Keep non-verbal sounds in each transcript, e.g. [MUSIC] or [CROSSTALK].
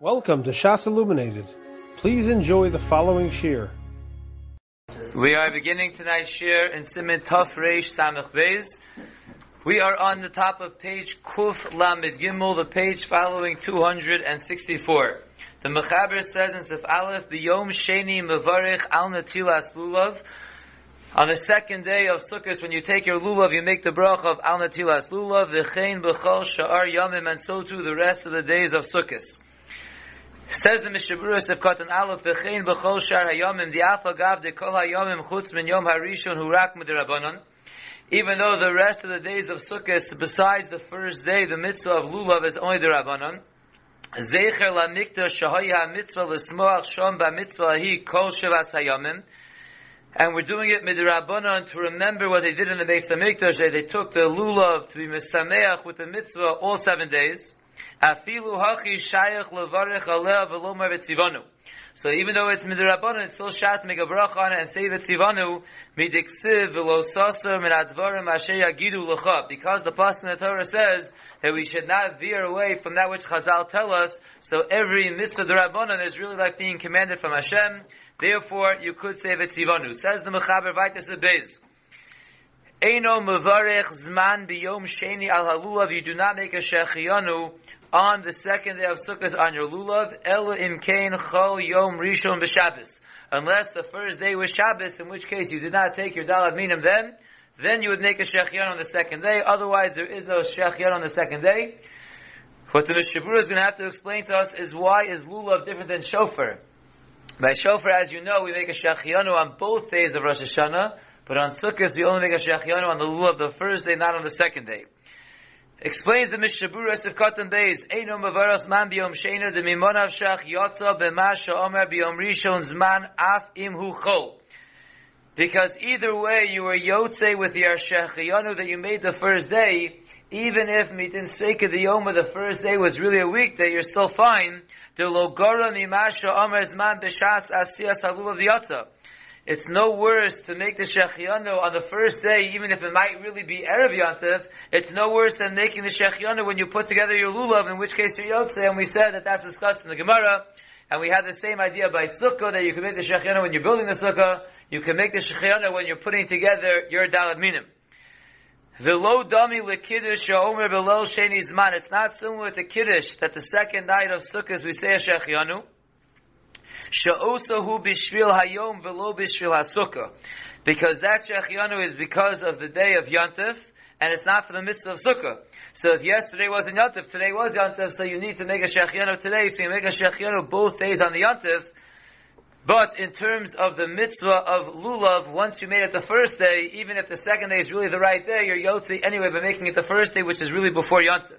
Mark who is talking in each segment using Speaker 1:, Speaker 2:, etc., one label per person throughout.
Speaker 1: Welcome to Shas Illuminated. Please enjoy the following shiur.
Speaker 2: We are beginning tonight's shiur in Siman Taf Reish Beis. We are on the top of page Kuf Lamed Gimel, the page following 264. The Mechaber says in Sif Aleph, Yom Sheni Mevarich Al Natilas Lulav. On the second day of Sukkot, when you take your lulav, you make the brach of Al Natilas Lulav, V'chein B'chol Sha'ar Yamim, and so too the rest of the days of Sukkot. Says the Mishaburas of Katan Aleph, V'chein b'chol shar hayomim, the alpha gav de kol hayomim chutz min yom harishon hurak midrabanon. Even though the rest of the days of Sukkot, besides the first day, the mitzvah of Lulav is only the Rabbanon. Zecher la mikta shahoy ha-mitzvah l'smoach shom ba-mitzvah hi kol shavas hayomim. And we're doing it midrabanon to remember what they did in the Beis HaMikdash. They, they took the Lulav to be misameach with the mitzvah all seven days. Afilu hachi shayach levarech aleh v'lomar v'tzivanu. So even though it's midrabanan, it's still shat make bracha on it and say v'tzivanu midiksiv v'lo sasa min advarim asher yagidu l'cha. Because the pasuk in the Torah says that we should not veer away from that which Chazal tell us. So every mitzvah drabanan is really like being commanded from Hashem. Therefore, you could say v'tzivanu. Says the Mechaber Vaitis Beis. Eino mevarech zman biyom sheni al halulav. You do not make a shechiyanu on the second day of Sukkot on your lulav, ela imkain chol yom rishon b'Shabbos. Unless the first day was Shabbos, in which case you did not take your dalad minim then, then you would make a shechion on the second day. Otherwise, there is no shechion on the second day. What the Mishabura is going to have to explain to us is why is lulav different than shofar. By shofar, as you know, we make a shechionu on both days of Rosh Hashanah, but on Sukkot we only make a shechionu on the lulav the first day, not on the second day. Explains the Mishabura Sefkatan Beis, Eino Mavaras Man Biyom Sheina de Mimonav Shach Yotza B'Masha Omer Biyom Rishon Zman Af Im Hu Chol. Because either way, you were Yotze with your Shechiyanu that you made the first day, even if Mitin Seika the Yom of the first day was really a weekday, you're still fine. De Logora Mimasha Omer Zman B'Shas Asiyas Halul of the Yotza. It's no worse to make the Shechianu on the first day, even if it might really be Erev Yantif. It's no worse than making the Shechianu when you put together your Lulav, in which case you're Yotze, and we said that that's discussed in the Gemara. And we had the same idea by Sukkah, that you can make the Shechianu when you're building the Sukkah. You can make the Shechianu when you're putting together your Dalat Minim. The low dummy lekiddush sha'omer below sheni zman. It's not similar to kiddush that the second night of Sukkot we say a Shechianu. Sha'osahu bishvil hayom velo bishvil hasukah. Because that shechianu is because of the day of Yantif, and it's not for the mitzvah of Sukkah. So if yesterday wasn't Yantif, today was Yantif, so you need to make a shechianu today, so you make a shechianu both days on the Yantif. But in terms of the mitzvah of lulav, once you made it the first day, even if the second day is really the right day, you're yotzi anyway by making it the first day, which is really before Yantif.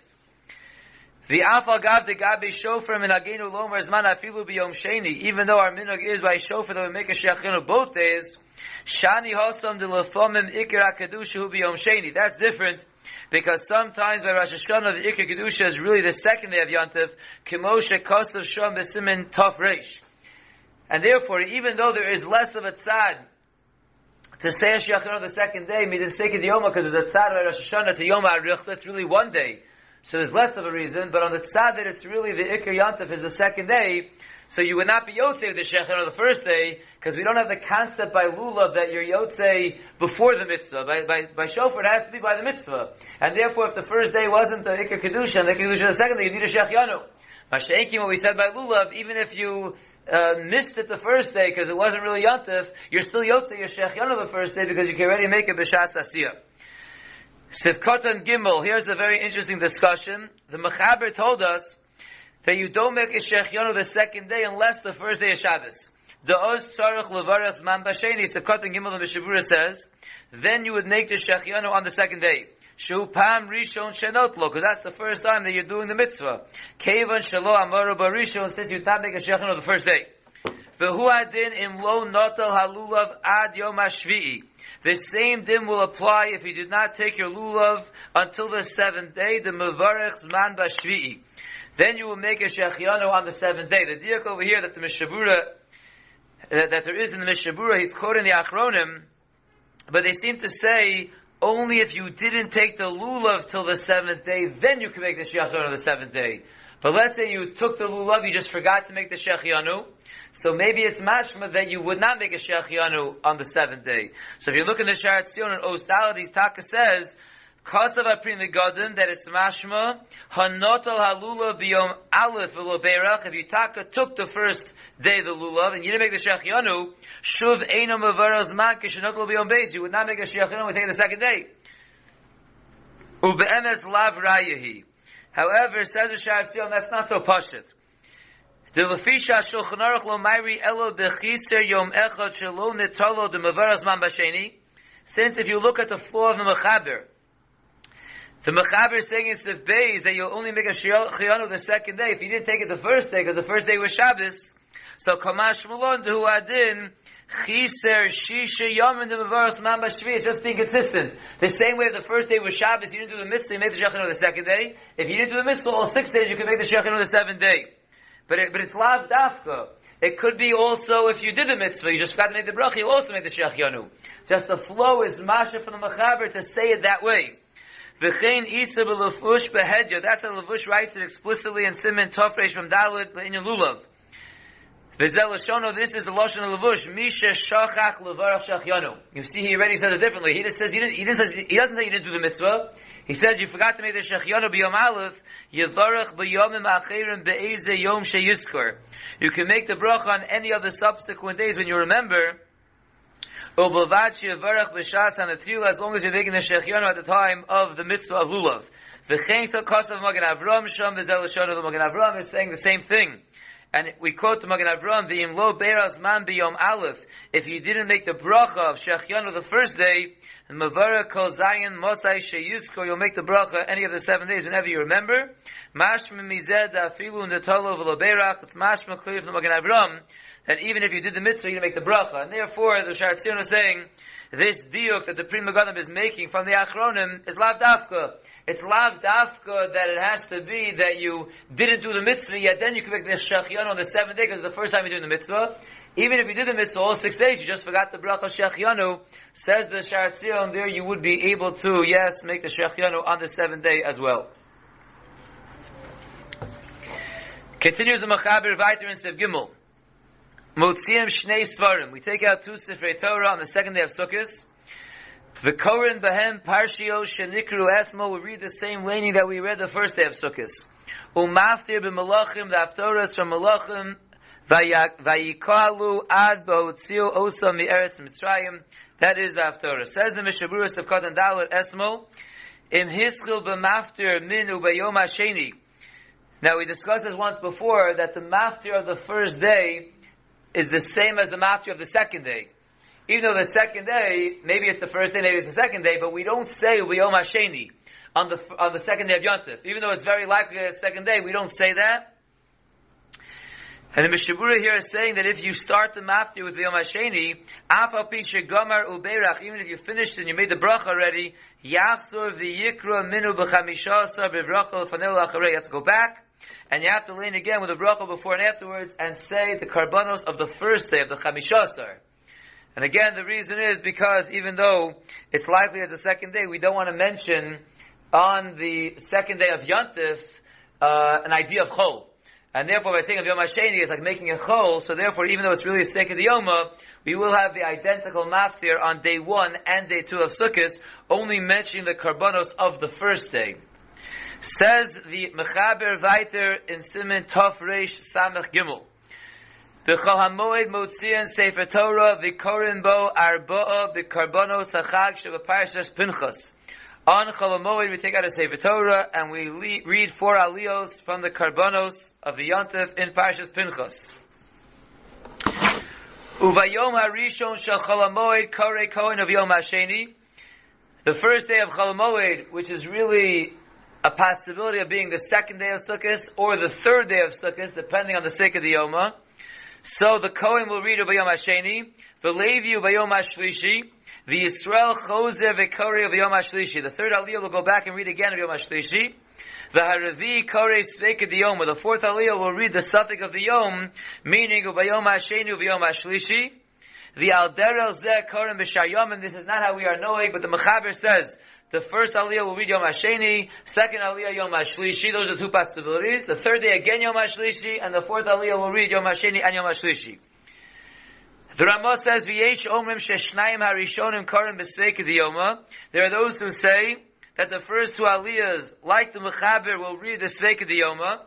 Speaker 2: The afal gav de gabi shofar min agenu lomer zman afilu biyom sheni. Even though our minhag is by shofar that we make a shechinu both days, shani hosam de lefomim ikir akadusha biyom sheni. That's different because sometimes by Rosh Hashanah the ikir kedusha is really the second day of Yontif. Kimoshe kosav shom besimin tof reish. And therefore, even though there is less of a tzad to say a shechinu the second day, midin seki the yoma because there's a tzad by Rosh Hashanah to yom arich. That's really one day. So there's less of a reason, but on the tzad that it's really the Iker Yantif is the second day, so you would not be Yotze the Shechem on the first day, because we don't have the concept by Lulav that you're Yotze before the mitzvah. By, by, by Shofar, it has to be by the mitzvah. And therefore, if the first day wasn't the Iker Kedusha, and the Kedusha the second day, you need a Shechianu. Mashenkim, what we said by Lulav, even if you uh, missed it the first day because it wasn't really Yantif, you're still Yotze your Shechianu the first day because you can already make it B'Shas Asiyah. Sivkotan Gimel, here's a very interesting discussion. The Mechaber told us that you don't make a Shechianu the second day unless the first day is Shabbos. The Oz Tzarech Levaras Man Basheni, Sivkotan Gimel, the Mishabura says, then you would make the Shechianu on the second day. Shu Pam Rishon Shenotlo, because that's the first time that you're doing the mitzvah. Kevan Shalo Amaru Barishon says you not make a Shechianu the first day. V'hu adin im lo notel halulav ad yom hashvi'i. The same din will apply if you did not take your lulav until the seventh day, the mevarech zman bashvi'i. Then you will make a shechianu on the seventh day. The diak over here that the Mishabura, that, uh, that there is in the Mishabura, he's quoting the Achronim, but they seem to say only if you didn't take the lulav till the seventh day, then you can make the shechianu on the seventh day. But let's say you took the lulav, you just forgot to make the shechianu. So maybe it's mashma that you would not make a shechianu on the seventh day. So if you look in the Sharat Zion and Ostalities, Taka says, Kasav HaPri Megadim, that it's mashma, hanotal halula biyom aleph v'lo if you taka took the first day the lulav, and you didn't make the shechianu, shuv eino mevaros man kishenokol biyom beis, you would not make a shechianu, we take the second day. Ube'emes lav rayahi. However, says the Sharatzion, that's not so pashit. The lefisha shulchan aruch lo mayri elo bechiser yom echad shelo netalo de man basheni. Since if you look at the floor of the mechaber, the mechaber is saying in Sif Beis that you'll only make a chiyanu the second day. If you didn't take it the first day, because the first day was Shabbos, so kamash malon hu adin Chiser Shisha Yom in the Mavaras Man Bashvi. It's just being consistent. The same way the first day was Shabbos, you didn't do the mitzvah, you made the Shechino the second day. If you didn't do the mitzvah all six days, you can make the Shechino the seventh day. But it, but it's lav dafka. It could be also if you did the mitzvah, you just got to make the bracha, you also make the Shechino. Just the flow is masha from the Machaber to say it that way. V'chein isa b'lefush behedya. That's how Levush writes it explicitly in Simon Tofresh from Dalit in Lulav. Lashono, this is the Lashon Levush, Misha Shachach Levarach Shachyanu. You see, he already says it differently. He says he he didn't say, he doesn't say you didn't do the mitzvah. He says you forgot to make the Shachyanu b'yom aleph, Yevarach b'yomim achirim be'eze yom sheyizkor. You can make the bracha on any of the subsequent days when you remember, Ubavad Yevarach b'shas and as long as you're making the Shachyanu at the time of the mitzvah of Lulav. V'chein to kosav Magen Avram Shom Lashono, the Magen Avram is saying the same thing. And we quote the Magen Avram, the Lo Beras Man Biyom Aleph, if you didn't make the bracha of Shechianu the first day, Mavara Kol Zayin Mosai Sheyizko, you'll make the bracha any of the seven days whenever you remember. Mashma Mized Afilu in the Tolo V'lo Berach, it's Mashma clear from the Magen Avram, that even if you did the mitzvah, you didn't make the bracha. And therefore, the Sharat is saying, this diuk that the Pri Megadim is making from the Achronim is lav dafka. It's lav dafka that it has to be that you didn't do the mitzvah, yet then you can make the shechyan on the seventh day because it's the first time you're doing the mitzvah. Even if you did the mitzvah all six days, you just forgot the bracha shechianu. Says the Sharatzion there, you would be able to, yes, make the shechianu on the seventh day as well. Continues the Machaber weiter in Sev Gimel. Motziim Shnei Svarim. We take out two Sifrei Torah on the second day of Sukkot. Behem Parshio Shenikru Esmo. We read the same laning that we read the first day of Sukkot. Umaftir b'malachim. From Malachim. Ad osa mi'eretz Mitzrayim. That is the Haftorah. Says the Mishaburas of Dalet Esmo. Hiskil b'maftir b'yom hasheni. Now we discussed this once before that the maftir of the first day is the same as the master of the second day. Even though the second day, maybe it's the first day, maybe it's the second day, but we don't say Yom Hasheni on the on the second day of Yontif. Even though it's very likely the second day, we don't say that. And the Mishabura here is saying that if you start the mafti with Yom Hasheni, Afa Pisha Gomar Uberach, even if you finished and you made the brach already, Yachsor the Yikra Minu B'chamisha Sar B'vrachal Fanel Acharei. Let's go back and you have to lean again with a bracha before and afterwards and say the karbanos of the first day of the chamishasar. And again, the reason is because even though it's likely as the second day, we don't want to mention on the second day of Yontif uh, an idea of chol. And therefore, by saying of Yom HaSheni, it's like making a chol, so therefore, even though it's really a of Yoma, we will have the identical maftir on day one and day two of Sukkot, only mentioning the karbanos of the first day. Says the Mechaber Weiter in Simon Tov Reish Samech Gimel. The Hamoed Motzian Sefer Torah V'Korin Bo Arba'a B'Karbonos Hachag Parshas Pinchas. On Chol we take out a Sefer Torah and we le- read four aliyos from the Karbonos of the Yontif in Parshas Pinchas. Uvayom Harishon Shal Chol Kore Kohen of Yom Hasheni. The first day of Chol which is really a possibility of being the second day of Sukkot or the third day of Sukkot, depending on the sake of the Yoma. So the Kohen will read Bayom Hasheni, the Levi Bayom Hashlishi, the Yisrael Choser Vekori of Yom Hashlishi. The third Aliyah will go back and read again of Yom Hashlishi. The Haravi Kore Sveika Yom. The fourth Aliyah will read the suffix of the Yom, meaning Bayom Hasheni Bayom Hashlishi. The Alder El Zeh Korem B'Shayom, and this is not how we are knowing, but the Mechaber says, The first aliyah will read Yom HaSheni, second aliyah Yom HaShlishi. Those are two possibilities. The third day again Yom HaShlishi, and the fourth aliyah will read Yom HaSheni and Yom HaShlishi. The Ramah says, "V'yesh omrim sheshnayim harishonim karim b'sveika diyoma." There are those who say that the first two aliyahs, like the mechaber, will read the sveika diyoma,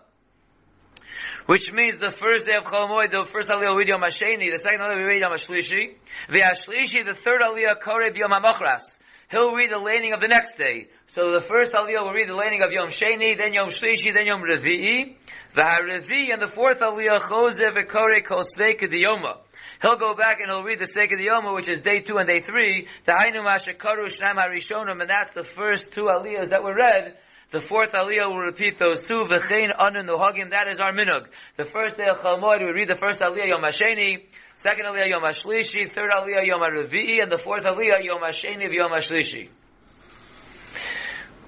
Speaker 2: which means the first day of Chol the first aliyah will read Yom HaSheni, the second aliyah will read Yom HaShlishi. V'hashlishi, the third aliyah, koreb Yom HaMochras he'll read the laning of the next day. So the first aliyah will read the laning of Yom Sheni, then Yom Shlishi, then Yom Revi'i. The Haravi and the fourth aliyah, Chose Vekore Kol Sveika Diyoma. He'll go back and he'll read the Seik of the Diyoma, which is day two and day three. The Hainu Mashakaru Shnam Harishonim, and that's the first two aliyahs that were read. The fourth aliyah will repeat those two. V'chein anu nuhagim. That is our minug. The first day of Chalmod, we read the first aliyah Yom Hasheni. Second aliyah Yom HaShlishi, third aliyah Yom HaRevi'i, and the fourth aliyah Yom HaSheni of Yom HaShlishi.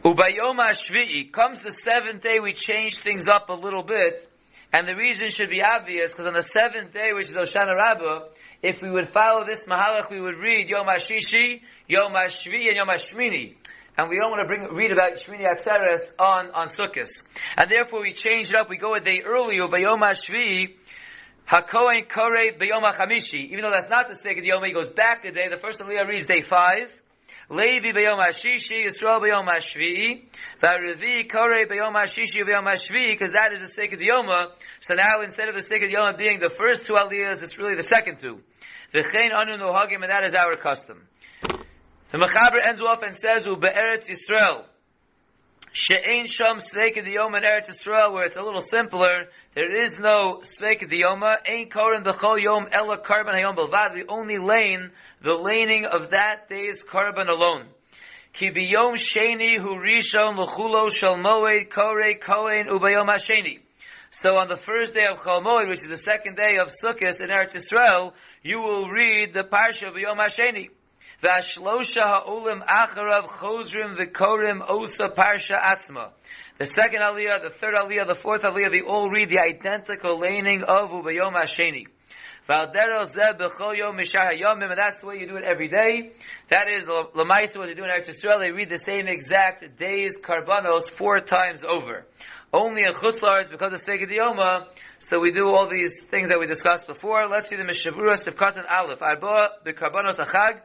Speaker 2: Ubayom HaShvi'i, comes the seventh day, we change things up a little bit, and the reason should be obvious, because on the seventh day, which is Oshana Rabbah, if we would follow this Mahalach, we would read Yom HaShishi, Yom HaShvi, and Yom HaShmini. And we don't want to bring, read about Shmini Atzeres on, on Sukkot. And therefore we change it up, we go a day earlier, Ubayom HaShvi, Hakohen Kore B'Yom HaChamishi. Even though that's not the sake of the Yom, he goes back a day. The first Aliyah reads day five. Levi B'Yom HaShishi, Yisrael B'Yom HaShvi'i. V'Arevi Kore B'Yom HaShishi B'Yom HaShvi'i, because that is the sake of the Yom. So now instead of the sake of the Yom being the first two Aliyahs, it's really the second two. V'chein Anu Nuhagim, and that is our custom. The Mechaber ends off and says, U'Be'eretz Yisrael. She'ein sham sveik diyoma in Eretz Yisrael, where it's a little simpler. There is no sveik diyoma. Ein koren b'chol yom ela karban hayom belvad. The only lane, the laning of that day's karban alone. Ki biyom sheni hu rishon l'chulo shel moed kore kohen ubayom hasheni. So on the first day of Chol Moed, which is the second day of Sukkot in Eretz Yisrael, you will read the Parsha of Yom HaSheni. Vashlosha ha'olim acharav chozrim v'korim osa parsha atzma. The second aliyah, the third aliyah, the fourth aliyah, they all read the identical laning of Ubayom Hasheni. And that's the way you do it every day. That is Lamaisa what they do in Eretz Yisrael. They read the same exact days karbanos four times over. Only in Chutzlars because of Svega Diyoma. So we do all these things that we discussed before. Let's see the Mishavura Sivkatan Aleph. Arba the karbanos achag.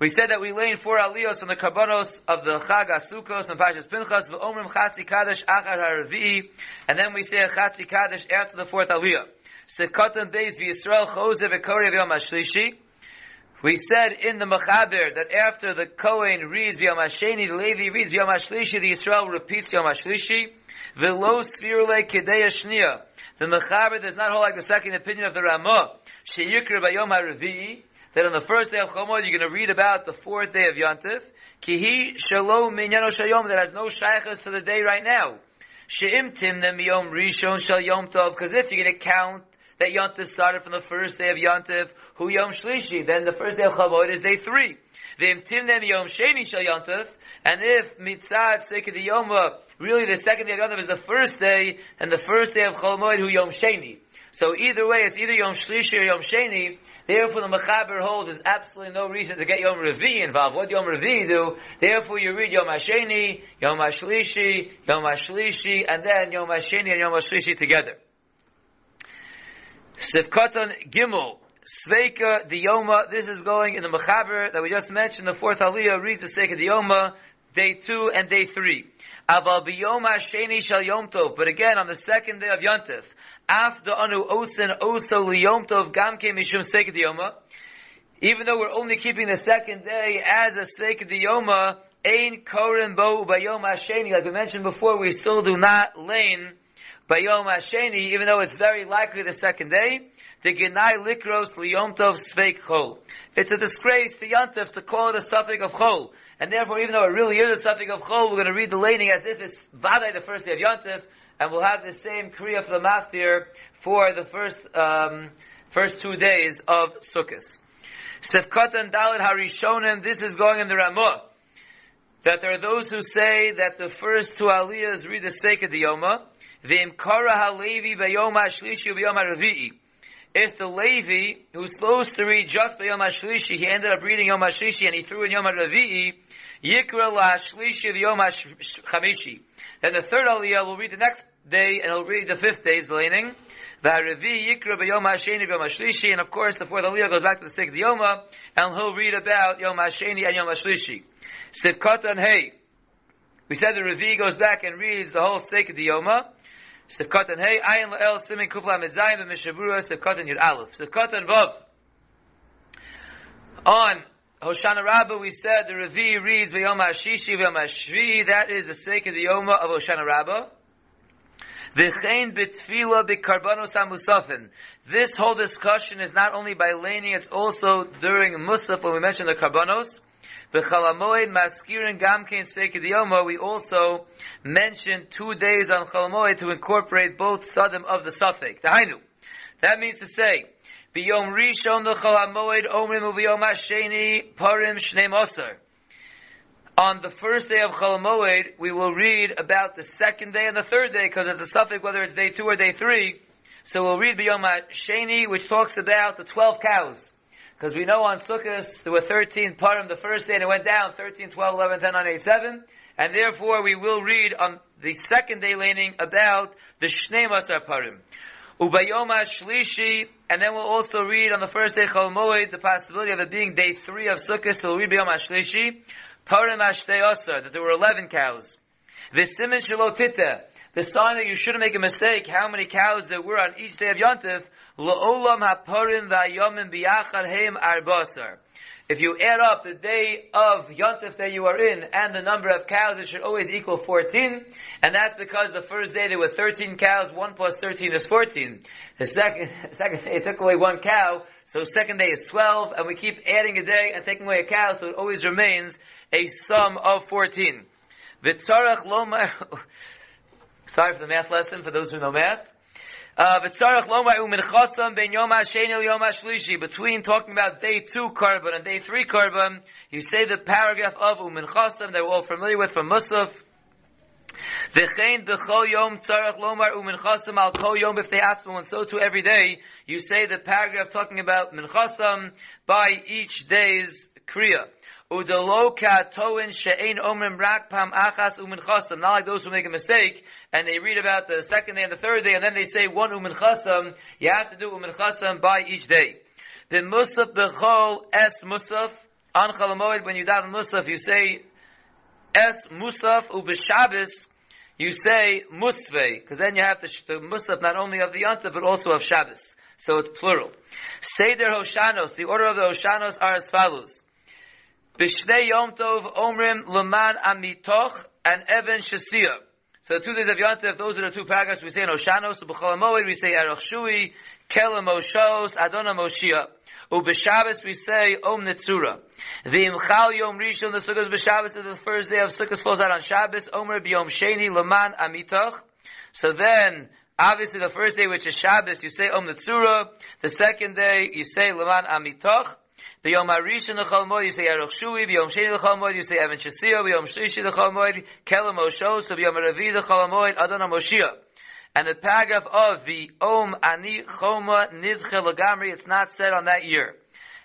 Speaker 2: We said that we lay in four aliyos on the karbanos of the Chag Asukos and Pashas Pinchas, v'omrim Chatzi Kaddish Achar HaRavi'i, and then we say a Chatzi Kaddish after the fourth aliyah. Sekatan Beis v'Yisrael Chose v'Kori v'Yom HaShlishi. We said in the Mechaber that after the Kohen reads V'Yom HaSheni, the Levi reads V'Yom HaShlishi, the Yisrael repeats Yom HaShlishi. V'lo Svirule Kedei Shnia. The Mechaber does not hold like the second opinion of the Ramah. Sheyikr V'Yom HaRavi'i that on the first day of Chomod you're going to read about the fourth day of Yontif. Kihi shalom minyano shayom that has no shaykhs to the day right now. She'im tim miyom rishon shal yom tov because if you're going to count that Yontif started from the first day of Yontif, hu yom shlishi, then the first day of Chomod is day three. V'im tim miyom sheni shal Yontif, and if mitzad seked yoma, uh, really the second day of Yontif is the first day, and the first day of Chomod hu yom sheni. So either way, it's either Yom Shlishi or Yom Sheni, Therefore, the Mechaber holds there's absolutely no reason to get Yom Revi involved. What Yom Revi do? Therefore, you read Yom Hasheni, Yom Hashlishi, Yom Hashlishi, and then Yom Hasheni and Yom Hashlishi together. Sivkatan Gimel. Sveika Diyoma, this is going in the Mechaber that we just mentioned, the fourth Aliyah reads the Sveika Diyoma, day two and day three. Aval Biyoma Sheni Shal Yom Tov, but again on the second day of Yontif, after anu osen oso liyom tov gamke mishum seikat yoma. Even though we're only keeping the second day as a seikat yoma, ein bo bayom. Like we mentioned before, we still do not lane bayom hasheni, even though it's very likely the second day. The genai likros liyom tov sveik chol. It's a disgrace to Yontif to call it a suffix of chol. And therefore, even though it really is a suffix of chol, we're going to read the laning as if it's vaday the first day of Yontif, and we'll have the same kriya for the maftir for the first um, first two days of Sukkot. Sefkat and Dalit Harishonim, this is going in the Ramah. That there are those who say that the first two aliyahs read the sake of the Yoma. The Imkara Halevi Bayoma Shlishi Bayoma Ravi'i. If the Levi, who's supposed to read just by Yom HaShlishi, he ended up reading Yom HaShlishi and he threw in Yom HaRavi'i, Yikra La Shlishi of Yom HaChamishi. Then the third Aliyah will read the next day and he'll read the fifth day's laning. The Haravi Yikra B'Yom HaSheni B'Yom HaShlishi, and of course the fourth Aliyah goes back to the sixth Yoma, and he'll read about Yom HaSheni and Yom HaShlishi. Sivkot and Hey. We said the Ravi goes back and reads the whole the Yoma. Sivkot and Hey, Ayin La'el Simin Kufla Mezayim and Mishabura, Sivkot and Yud Aleph. Sivkot and Vav. On Hoshana Rabbah, we said the Ravi reads V'yom HaShishi V'yom HaShvi, that is the sake of the Yoma of Hoshana Rabbah. V'chein b'tfila b'karbanos musafin. This whole discussion is not only by laning, it's also during Musaf when we mention the karbanos. V'chalamoid maskirin gamkein sekidiyoma, we also mentioned two days on chalamoid to incorporate both sadim of the suffix. Dahainu. That means to say, biyom rishon the chalamoid omrim uviyom hasheni parim shnei moser. On the first day of Chalamoid, we will read about the second day and the third day, because it's a suffix whether it's day two or day three. So we'll read Biyom Sheni, which talks about the 12 cows. Because we know on Sukkot there were 13 parim the first day and it went down 13, 12, 11, 10, 9, 8, 7. And therefore we will read on the second day laning about the Shnei Masar parim. Ubayom Shlishi, and then we'll also read on the first day Chol Moed the possibility of it being day three of Sukkot, so we'll read Bayom Shlishi. Parim Ashtei that there were 11 cows. V'simin Shalotita, the sign that you shouldn't make a mistake, how many cows there were on each day of Yontif, La'olam HaParim V'ayomim Heim Arbasar. If you add up the day of Yontif that you are in and the number of cows, it should always equal 14. And that's because the first day there were 13 cows, 1 plus 13 is 14. The second, [LAUGHS] second day it took away one cow, so second day is 12, and we keep adding a day and taking away a cow, so it always remains a sum of 14. V'tzarach lomar, [LAUGHS] sorry for the math lesson for those who know math. Uh, Between talking about day two carbon and day three carbon, you say the paragraph of u'minchasam that we're all familiar with from Musaf. V'chein b'chol yom tzarach lomar u'minchasam al kol yom if they ask and so too every day, you say the paragraph talking about minchasam by each day's kriya. Not like those who make a mistake and they read about the second day and the third day and then they say one umin chasam. You have to do umin chasam by each day. The musaf bechol es musaf on chalamoid when you daven musaf you say es musaf ubeshabis you say musve because then you have the, the musaf not only of the yontif but also of Shabbos. So it's plural. Seder Hoshanos, the order of the Hoshanos are as follows. Bishnei Yom Tov Omrim Leman Amitoch and Evan Shasia. So the two days of Yom Tov, those are the two paragraphs we say in Oshanos, B'chol Moed, we say Erech Shui, Kelim Oshos, Adonai Moshia. Ubeshabbos we say Om Nitzura. The Imchal Yom Rishon, the Sukkot B'Shabbos is the first day of Sukkot falls out on Shabbos. Omer B'Yom Sheni Leman Amitoch. So then, obviously the first day which is Shabbos, you say Om Nitzura. The second day, you say Leman Amitoch. B'yom harishon l'chol moed you say Erech Shui, b'yom sheni l'chol moed you say Evan Shasiyah, b'yom shlishi l'chol moed Kelam Mosho, so b'yom Ravi l'chol moed Adon HaMoshiach. And the paragraph of the Om Ani Choma Nidche Lagamri, it's not said on that year.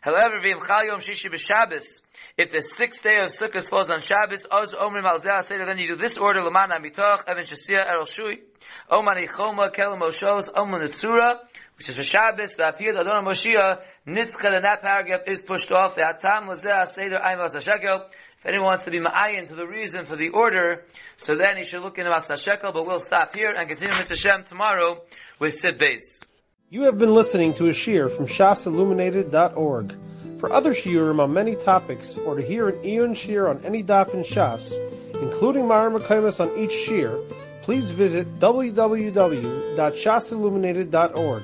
Speaker 2: However, v'yim chal yom shishi b'Shabbos, if the sixth day of Sukkot falls on Shabbos, Oz Omrim Al say then you do this order, Laman Amitoch, Evan Shasiyah, Erech Shui, Om Ani Choma, Kelam Mosho, Om Netzura, which is for Shabbos, the appeal Adon Moshiach, Nitzchel in that paragraph is pushed off. The Atam was there, Seder Ayim Shekel. If anyone wants to be ma'ayin to the reason for the order, so then he should look into Shekel, but we'll stop here and continue with Hashem tomorrow with Sif Beis.
Speaker 1: You have been listening to a shiur from shasilluminated.org. For other shiurim on many topics, or to hear an Eon shiur on any daf in Shas, including mareh mekomos on each shiur, please visit www.shasilluminated.org.